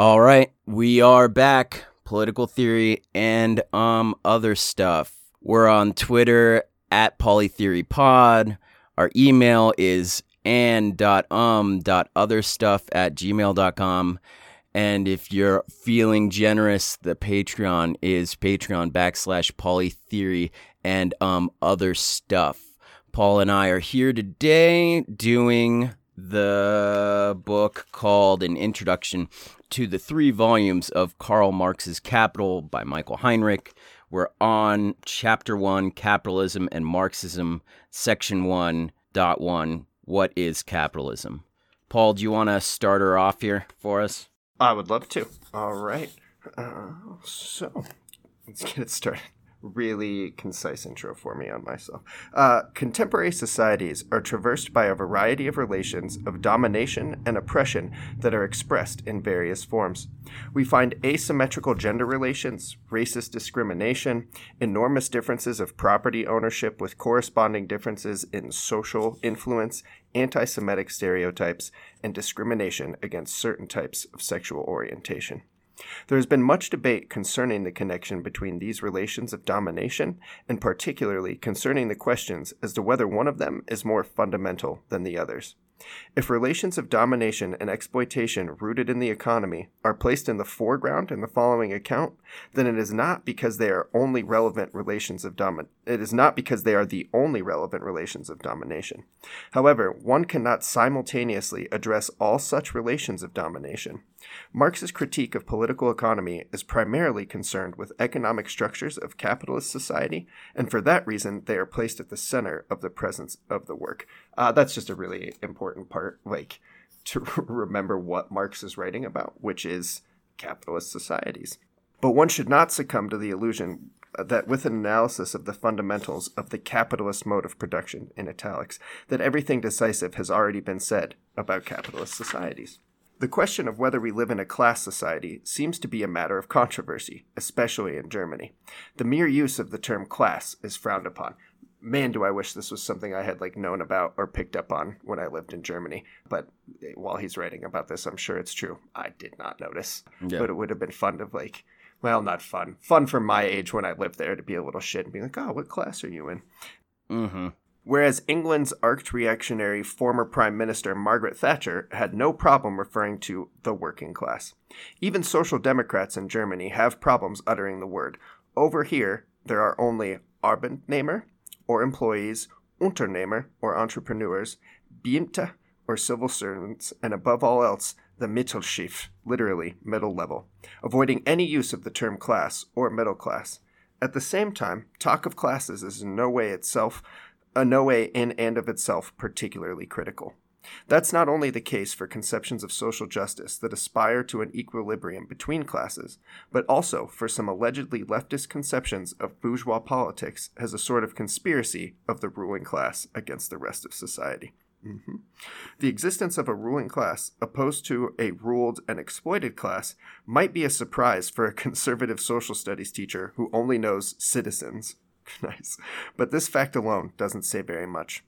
All right, we are back. Political theory and um other stuff. We're on Twitter at polytheorypod. Our email is and.um.otherstuff at gmail.com. And if you're feeling generous, the Patreon is Patreon backslash polytheory and um other stuff. Paul and I are here today doing the book called An Introduction to the Three Volumes of Karl Marx's Capital by Michael Heinrich. We're on chapter one, Capitalism and Marxism, section one, dot one. What is capitalism? Paul, do you want to start her off here for us? I would love to. All right. Uh, so let's get it started. Really concise intro for me on myself. Uh, contemporary societies are traversed by a variety of relations of domination and oppression that are expressed in various forms. We find asymmetrical gender relations, racist discrimination, enormous differences of property ownership with corresponding differences in social influence, anti Semitic stereotypes, and discrimination against certain types of sexual orientation. There has been much debate concerning the connection between these relations of domination, and particularly concerning the questions as to whether one of them is more fundamental than the others. If relations of domination and exploitation rooted in the economy are placed in the foreground in the following account, then it is not because they are only relevant relations of domin it is not because they are the only relevant relations of domination. However, one cannot simultaneously address all such relations of domination. Marx's critique of political economy is primarily concerned with economic structures of capitalist society, and for that reason, they are placed at the center of the presence of the work. Uh, that's just a really important part, like to remember what Marx is writing about, which is capitalist societies. But one should not succumb to the illusion that with an analysis of the fundamentals of the capitalist mode of production in italics, that everything decisive has already been said about capitalist societies. The question of whether we live in a class society seems to be a matter of controversy, especially in Germany. The mere use of the term class is frowned upon. Man, do I wish this was something I had like known about or picked up on when I lived in Germany. But while he's writing about this, I'm sure it's true. I did not notice. Yeah. But it would have been fun to like well, not fun. Fun for my age when I lived there to be a little shit and be like, oh, what class are you in? Mm-hmm. Whereas England's arch reactionary former Prime Minister Margaret Thatcher had no problem referring to the working class. Even social democrats in Germany have problems uttering the word. Over here, there are only Arbeitnehmer, or employees, Unternehmer, or entrepreneurs, Beamte, or civil servants, and above all else, the Mittelschicht, literally middle level, avoiding any use of the term class or middle class. At the same time, talk of classes is in no way itself a no way in and of itself particularly critical. That's not only the case for conceptions of social justice that aspire to an equilibrium between classes, but also for some allegedly leftist conceptions of bourgeois politics as a sort of conspiracy of the ruling class against the rest of society. Mm-hmm. The existence of a ruling class opposed to a ruled and exploited class might be a surprise for a conservative social studies teacher who only knows citizens nice. But this fact alone doesn't say very much.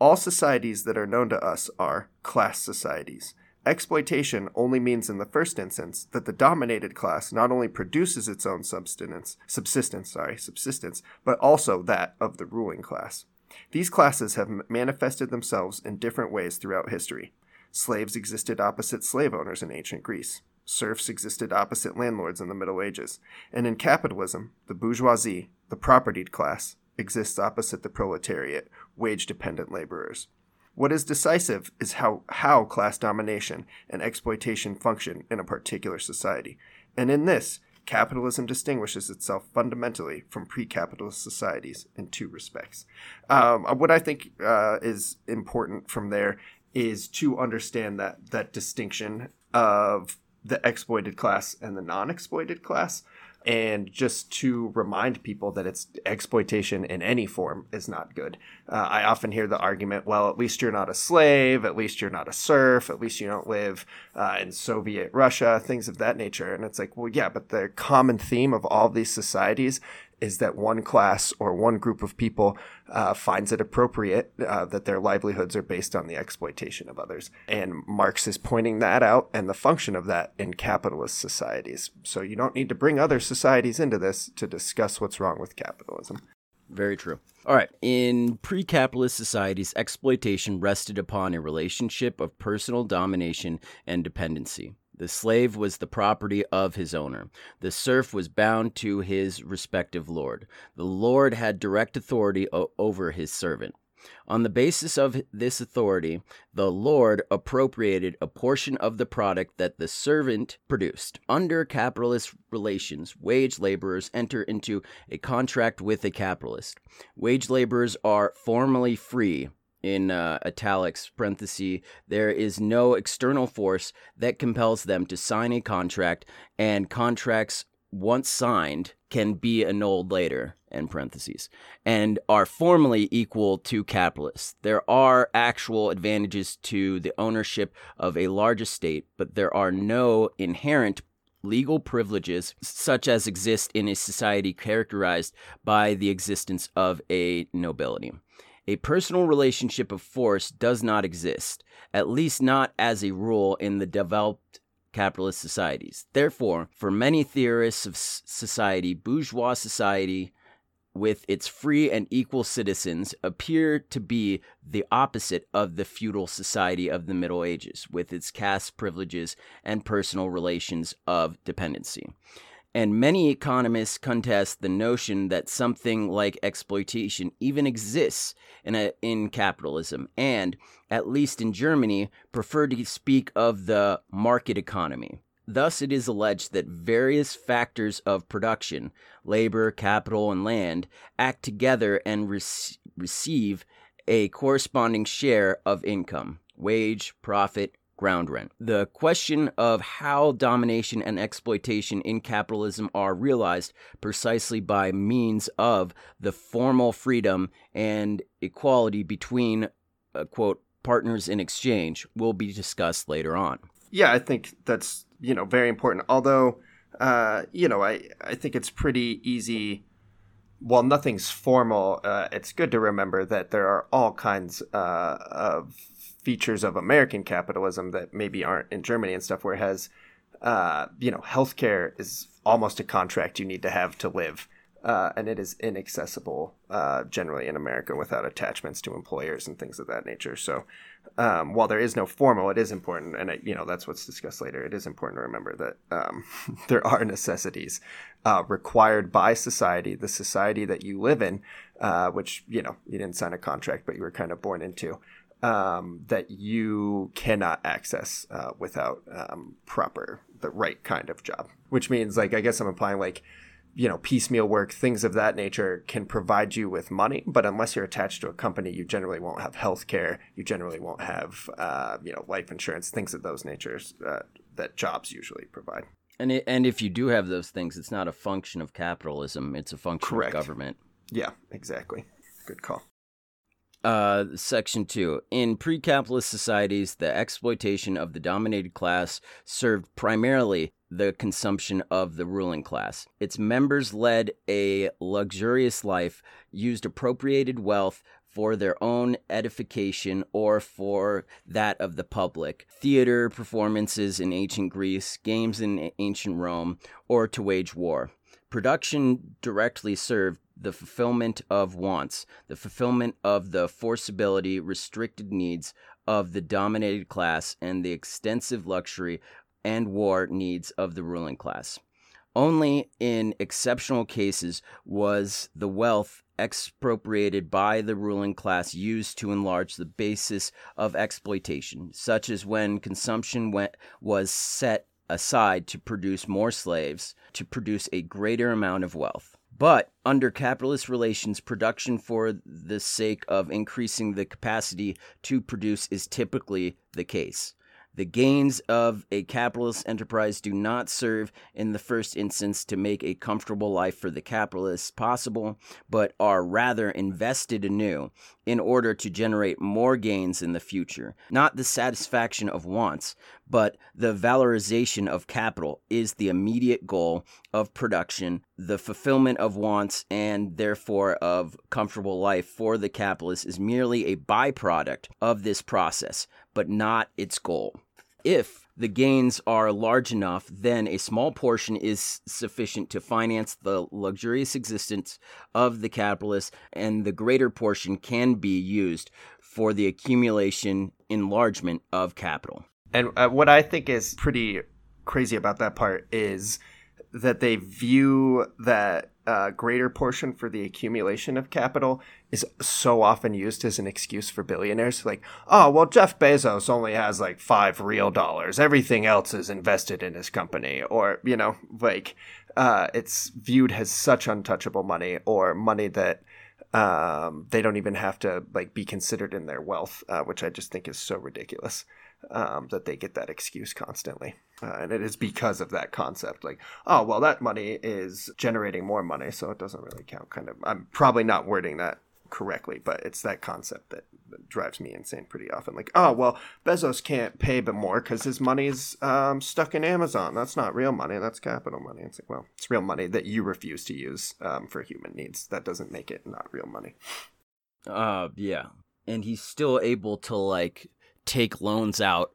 All societies that are known to us are class societies. Exploitation only means in the first instance that the dominated class not only produces its own subsistence, subsistence, sorry, subsistence, but also that of the ruling class. These classes have manifested themselves in different ways throughout history. Slaves existed opposite slave owners in ancient Greece. Serfs existed opposite landlords in the Middle Ages. And in capitalism, the bourgeoisie, the propertied class, exists opposite the proletariat, wage dependent laborers. What is decisive is how, how class domination and exploitation function in a particular society. And in this, capitalism distinguishes itself fundamentally from pre capitalist societies in two respects. Um, what I think uh, is important from there is to understand that, that distinction of the exploited class and the non exploited class and just to remind people that it's exploitation in any form is not good. Uh, I often hear the argument, well, at least you're not a slave, at least you're not a serf, at least you don't live uh, in Soviet Russia, things of that nature. And it's like, well, yeah, but the common theme of all these societies is that one class or one group of people uh, finds it appropriate uh, that their livelihoods are based on the exploitation of others. And Marx is pointing that out and the function of that in capitalist societies. So you don't need to bring other societies into this to discuss what's wrong with capitalism. Very true. All right. In pre capitalist societies, exploitation rested upon a relationship of personal domination and dependency. The slave was the property of his owner. The serf was bound to his respective lord. The lord had direct authority o- over his servant. On the basis of this authority, the Lord appropriated a portion of the product that the servant produced. Under capitalist relations, wage laborers enter into a contract with a capitalist. Wage laborers are formally free. In uh, italics, parenthesis, there is no external force that compels them to sign a contract, and contracts once signed can be annulled later in parentheses and are formally equal to capitalists. There are actual advantages to the ownership of a large estate but there are no inherent legal privileges such as exist in a society characterized by the existence of a nobility a personal relationship of force does not exist, at least not as a rule in the developed capitalist societies. Therefore, for many theorists of society, bourgeois society with its free and equal citizens appear to be the opposite of the feudal society of the Middle Ages, with its caste privileges and personal relations of dependency. And many economists contest the notion that something like exploitation even exists in, a, in capitalism, and, at least in Germany, prefer to speak of the market economy. Thus, it is alleged that various factors of production, labor, capital, and land, act together and re- receive a corresponding share of income wage, profit, ground rent. The question of how domination and exploitation in capitalism are realized precisely by means of the formal freedom and equality between, uh, quote, partners in exchange will be discussed later on. Yeah, I think that's, you know, very important. Although, uh, you know, I, I think it's pretty easy while nothing's formal, uh, it's good to remember that there are all kinds uh, of features of American capitalism that maybe aren't in Germany and stuff, where has, uh, you know, healthcare is almost a contract you need to have to live. Uh, and it is inaccessible uh, generally in America without attachments to employers and things of that nature. So, um, while there is no formal, it is important, and it, you know that's what's discussed later. It is important to remember that um, there are necessities uh, required by society, the society that you live in, uh, which you know you didn't sign a contract, but you were kind of born into um, that you cannot access uh, without um, proper the right kind of job. Which means like i guess i'm implying like you know piecemeal work things of that nature can provide you with money but unless you're attached to a company you generally won't have health care you generally won't have uh, you know life insurance things of those natures uh, that jobs usually provide. And it, and if you do have those things it's not a function of capitalism it's a function Correct. of government. Yeah exactly. Good call uh, section 2. In pre capitalist societies, the exploitation of the dominated class served primarily the consumption of the ruling class. Its members led a luxurious life, used appropriated wealth for their own edification or for that of the public. Theater performances in ancient Greece, games in ancient Rome, or to wage war. Production directly served the fulfillment of wants, the fulfillment of the forcibility, restricted needs of the dominated class, and the extensive luxury and war needs of the ruling class. Only in exceptional cases was the wealth expropriated by the ruling class used to enlarge the basis of exploitation, such as when consumption went, was set aside to produce more slaves, to produce a greater amount of wealth. But under capitalist relations, production for the sake of increasing the capacity to produce is typically the case. The gains of a capitalist enterprise do not serve in the first instance to make a comfortable life for the capitalists possible, but are rather invested anew in order to generate more gains in the future. Not the satisfaction of wants, but the valorization of capital is the immediate goal of production, the fulfillment of wants, and therefore of comfortable life for the capitalist is merely a byproduct of this process, but not its goal. If the gains are large enough, then a small portion is sufficient to finance the luxurious existence of the capitalist, and the greater portion can be used for the accumulation, enlargement of capital. And uh, what I think is pretty crazy about that part is that they view that uh, greater portion for the accumulation of capital is so often used as an excuse for billionaires. Like, oh, well, Jeff Bezos only has like five real dollars. Everything else is invested in his company. Or, you know, like, uh, it's viewed as such untouchable money or money that um, they don't even have to like be considered in their wealth, uh, which I just think is so ridiculous um, that they get that excuse constantly. Uh, and it is because of that concept like oh well that money is generating more money so it doesn't really count kind of. I'm probably not wording that correctly but it's that concept that, drives me insane pretty often. Like oh well bezos can't pay but more because his money's um, stuck in amazon. That's not real money that's capital money. It's like well it's real money that you refuse to use um, for human needs. That doesn't make it not real money. Uh yeah. And he's still able to like take loans out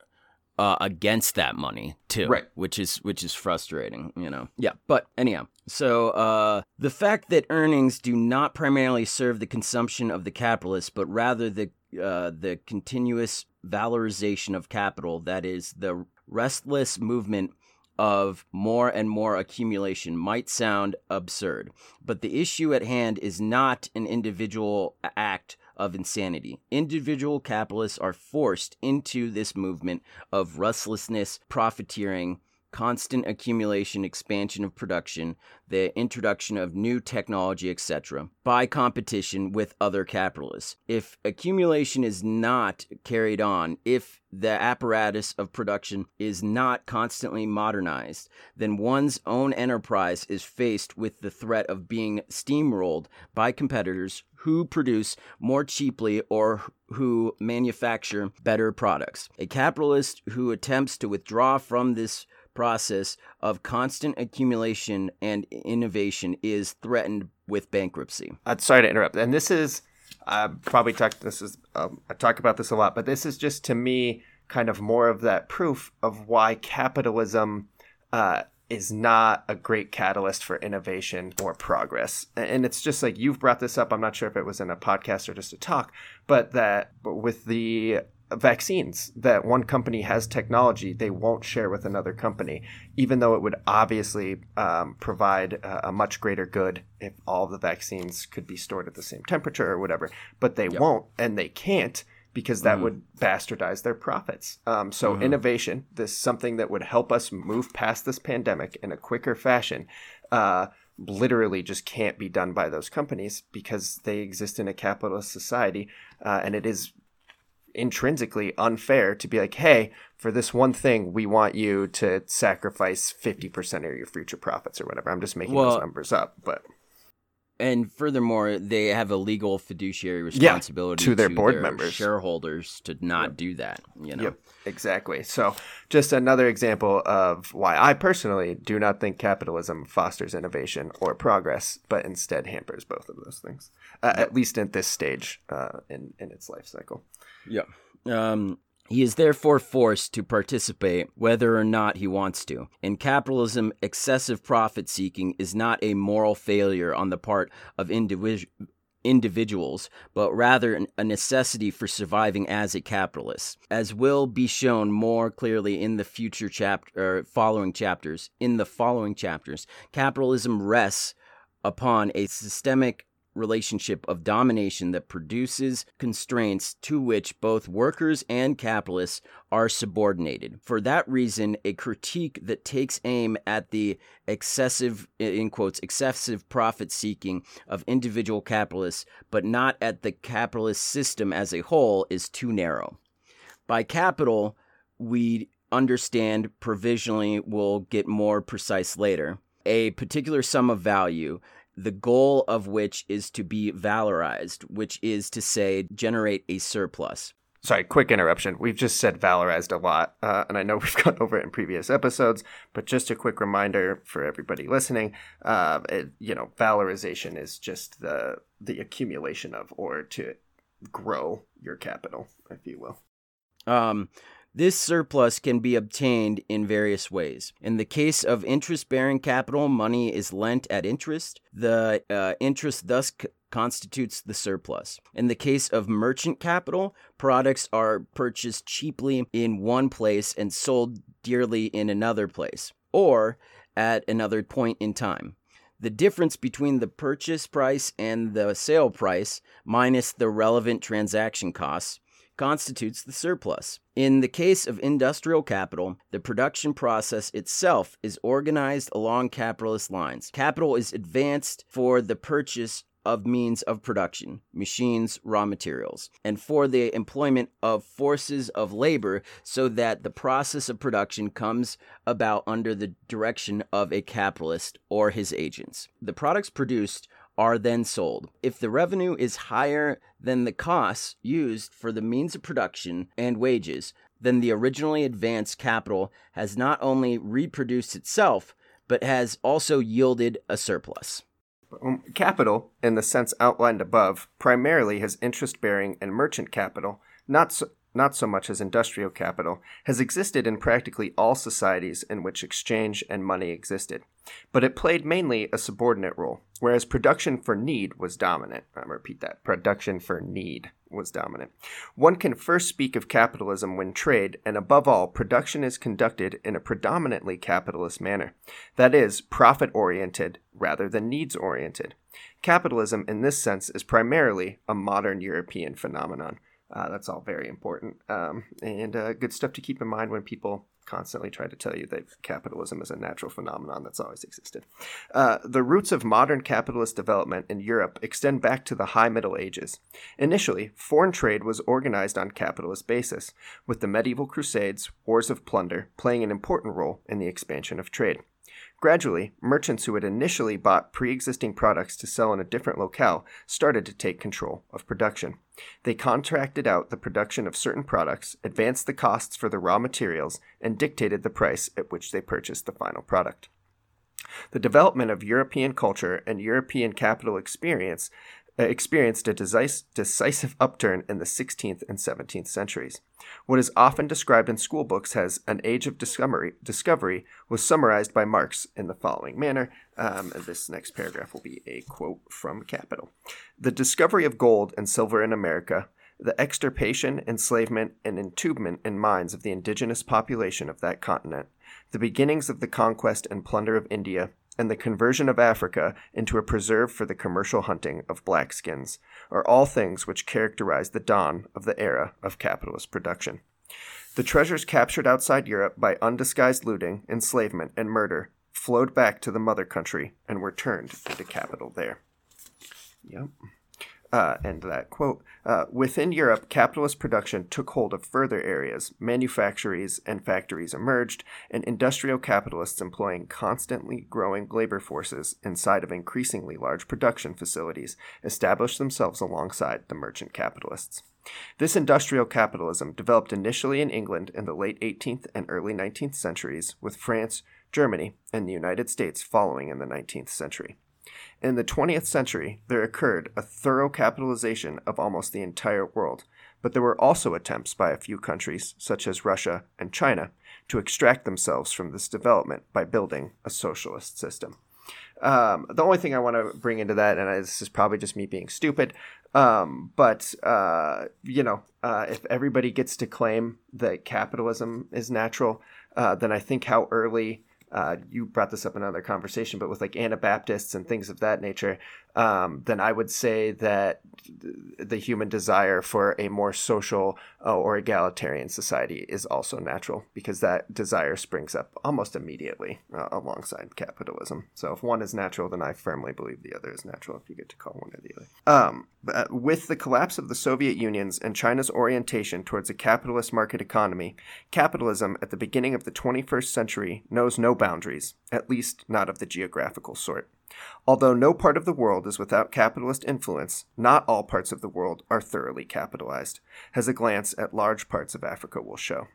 uh, against that money too, right? Which is which is frustrating, you know. Yeah, but anyhow, so uh, the fact that earnings do not primarily serve the consumption of the capitalist, but rather the uh, the continuous valorization of capital, that is the restless movement of more and more accumulation might sound absurd, but the issue at hand is not an individual act of insanity. Individual capitalists are forced into this movement of restlessness, profiteering, constant accumulation, expansion of production, the introduction of new technology, etc., by competition with other capitalists. If accumulation is not carried on, if the apparatus of production is not constantly modernized, then one's own enterprise is faced with the threat of being steamrolled by competitors who produce more cheaply or who manufacture better products. A capitalist who attempts to withdraw from this process of constant accumulation and innovation is threatened with bankruptcy. I'm sorry to interrupt. And this is I probably talked this is um, I talk about this a lot, but this is just to me kind of more of that proof of why capitalism uh, is not a great catalyst for innovation or progress. And it's just like you've brought this up. I'm not sure if it was in a podcast or just a talk, but that with the vaccines that one company has technology they won't share with another company, even though it would obviously um, provide a, a, much greater good if all the vaccines could be stored at the same temperature or whatever. But they yep. won't, and they can't because that mm-hmm. would bastardize their profits. Um, so mm-hmm. innovation, this something that would help us move past this pandemic in a quicker fashion. Uh, literally just can't be done by those companies because they exist in a capitalist society uh, and it is intrinsically unfair to be like, hey, for this one thing, we want you to sacrifice 50% of your future profits or whatever. I'm just making well, those numbers up, but. And furthermore, they have a legal fiduciary responsibility yeah, to their to board their members, shareholders, to not yep. do that. You know, yep, exactly. So, just another example of why I personally do not think capitalism fosters innovation or progress, but instead hampers both of those things, uh, yep. at least at this stage uh, in in its life cycle. Yeah. Um, he is therefore forced to participate whether or not he wants to. In capitalism, excessive profit seeking is not a moral failure on the part of individuals individuals, but rather a necessity for surviving as a capitalist, as will be shown more clearly in the future chapter following chapters. In the following chapters, capitalism rests upon a systemic relationship of domination that produces constraints to which both workers and capitalists are subordinated. For that reason, a critique that takes aim at the excessive, in quotes, excessive profit seeking of individual capitalists, but not at the capitalist system as a whole, is too narrow. By capital, we understand provisionally we'll get more precise later. A particular sum of value, the goal of which is to be valorized, which is to say, generate a surplus. Sorry, quick interruption. We've just said valorized a lot, uh, and I know we've gone over it in previous episodes, but just a quick reminder for everybody listening: uh, it, you know, valorization is just the the accumulation of or to grow your capital, if you will. Um, this surplus can be obtained in various ways. In the case of interest bearing capital, money is lent at interest. The uh, interest thus c- constitutes the surplus. In the case of merchant capital, products are purchased cheaply in one place and sold dearly in another place, or at another point in time. The difference between the purchase price and the sale price, minus the relevant transaction costs, constitutes the surplus. In the case of industrial capital, the production process itself is organized along capitalist lines. Capital is advanced for the purchase of means of production, machines, raw materials, and for the employment of forces of labor so that the process of production comes about under the direction of a capitalist or his agents. The products produced are then sold. If the revenue is higher than the costs used for the means of production and wages, then the originally advanced capital has not only reproduced itself, but has also yielded a surplus. Um, capital, in the sense outlined above, primarily has interest bearing and merchant capital, not so, not so much as industrial capital, has existed in practically all societies in which exchange and money existed. But it played mainly a subordinate role, whereas production for need was dominant. I'm repeat that production for need was dominant. One can first speak of capitalism when trade, and above all, production is conducted in a predominantly capitalist manner. That is, profit oriented rather than needs oriented. Capitalism, in this sense, is primarily a modern European phenomenon. Uh, that's all very important um, and uh, good stuff to keep in mind when people constantly try to tell you that capitalism is a natural phenomenon that's always existed. Uh, the roots of modern capitalist development in Europe extend back to the High Middle Ages. Initially, foreign trade was organized on capitalist basis, with the medieval crusades, wars of plunder, playing an important role in the expansion of trade. Gradually, merchants who had initially bought pre existing products to sell in a different locale started to take control of production. They contracted out the production of certain products, advanced the costs for the raw materials, and dictated the price at which they purchased the final product. The development of European culture and European capital experience experienced a decisive upturn in the 16th and 17th centuries. What is often described in school books as an age of discovery, discovery was summarized by Marx in the following manner. Um, this next paragraph will be a quote from Capital. The discovery of gold and silver in America, the extirpation, enslavement, and entombment in mines of the indigenous population of that continent, the beginnings of the conquest and plunder of India, and the conversion of Africa into a preserve for the commercial hunting of blackskins are all things which characterize the dawn of the era of capitalist production. The treasures captured outside Europe by undisguised looting, enslavement, and murder flowed back to the mother country and were turned into capital there. Yep. Uh, end that quote. Uh, within Europe, capitalist production took hold of further areas. Manufactories and factories emerged, and industrial capitalists employing constantly growing labor forces inside of increasingly large production facilities established themselves alongside the merchant capitalists. This industrial capitalism developed initially in England in the late 18th and early 19th centuries, with France, Germany, and the United States following in the 19th century. In the 20th century, there occurred a thorough capitalization of almost the entire world, but there were also attempts by a few countries, such as Russia and China, to extract themselves from this development by building a socialist system. Um, the only thing I want to bring into that, and this is probably just me being stupid, um, but uh, you know, uh, if everybody gets to claim that capitalism is natural, uh, then I think how early uh, you brought this up in another conversation, but with like Anabaptists and things of that nature, um, then I would say that the human desire for a more social uh, or egalitarian society is also natural because that desire springs up almost immediately uh, alongside capitalism. So if one is natural, then I firmly believe the other is natural if you get to call one or the other. Um, uh, with the collapse of the Soviet Union's and China's orientation towards a capitalist market economy, capitalism at the beginning of the 21st century knows no boundaries, at least not of the geographical sort. Although no part of the world is without capitalist influence, not all parts of the world are thoroughly capitalized, as a glance at large parts of Africa will show.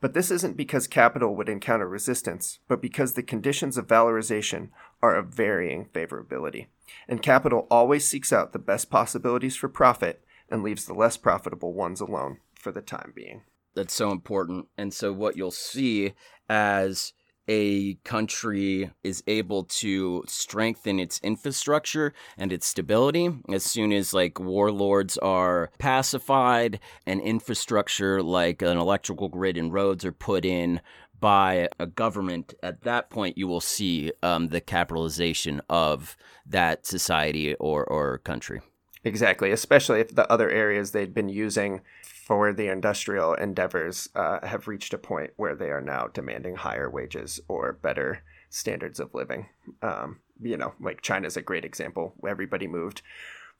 But this isn't because capital would encounter resistance, but because the conditions of valorization are of varying favorability. And capital always seeks out the best possibilities for profit and leaves the less profitable ones alone for the time being. That's so important. And so, what you'll see as a country is able to strengthen its infrastructure and its stability as soon as like warlords are pacified and infrastructure like an electrical grid and roads are put in by a government at that point you will see um, the capitalization of that society or, or country exactly especially if the other areas they'd been using for the industrial endeavors uh, have reached a point where they are now demanding higher wages or better standards of living. Um, you know, like China's a great example. Everybody moved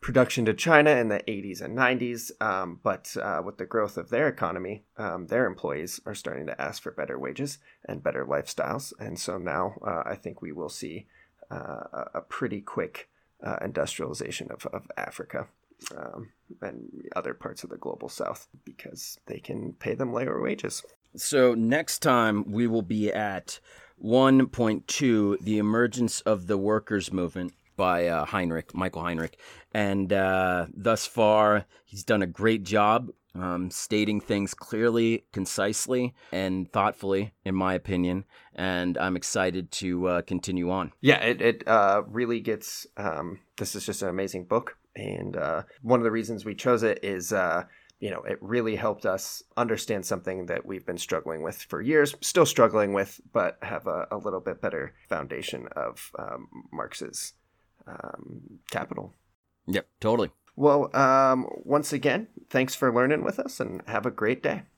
production to China in the 80s and 90s, um, but uh, with the growth of their economy, um, their employees are starting to ask for better wages and better lifestyles. And so now uh, I think we will see uh, a pretty quick uh, industrialization of, of Africa um, and other parts of the global south because they can pay them lower wages. So, next time we will be at 1.2 The Emergence of the Workers' Movement by uh, Heinrich, Michael Heinrich. And uh, thus far, he's done a great job um, stating things clearly, concisely, and thoughtfully, in my opinion. And I'm excited to uh, continue on. Yeah, it, it uh, really gets. Um, this is just an amazing book. And uh, one of the reasons we chose it is, uh, you know, it really helped us understand something that we've been struggling with for years, still struggling with, but have a, a little bit better foundation of um, Marx's um, capital. Yep, totally. Well, um, once again, thanks for learning with us and have a great day.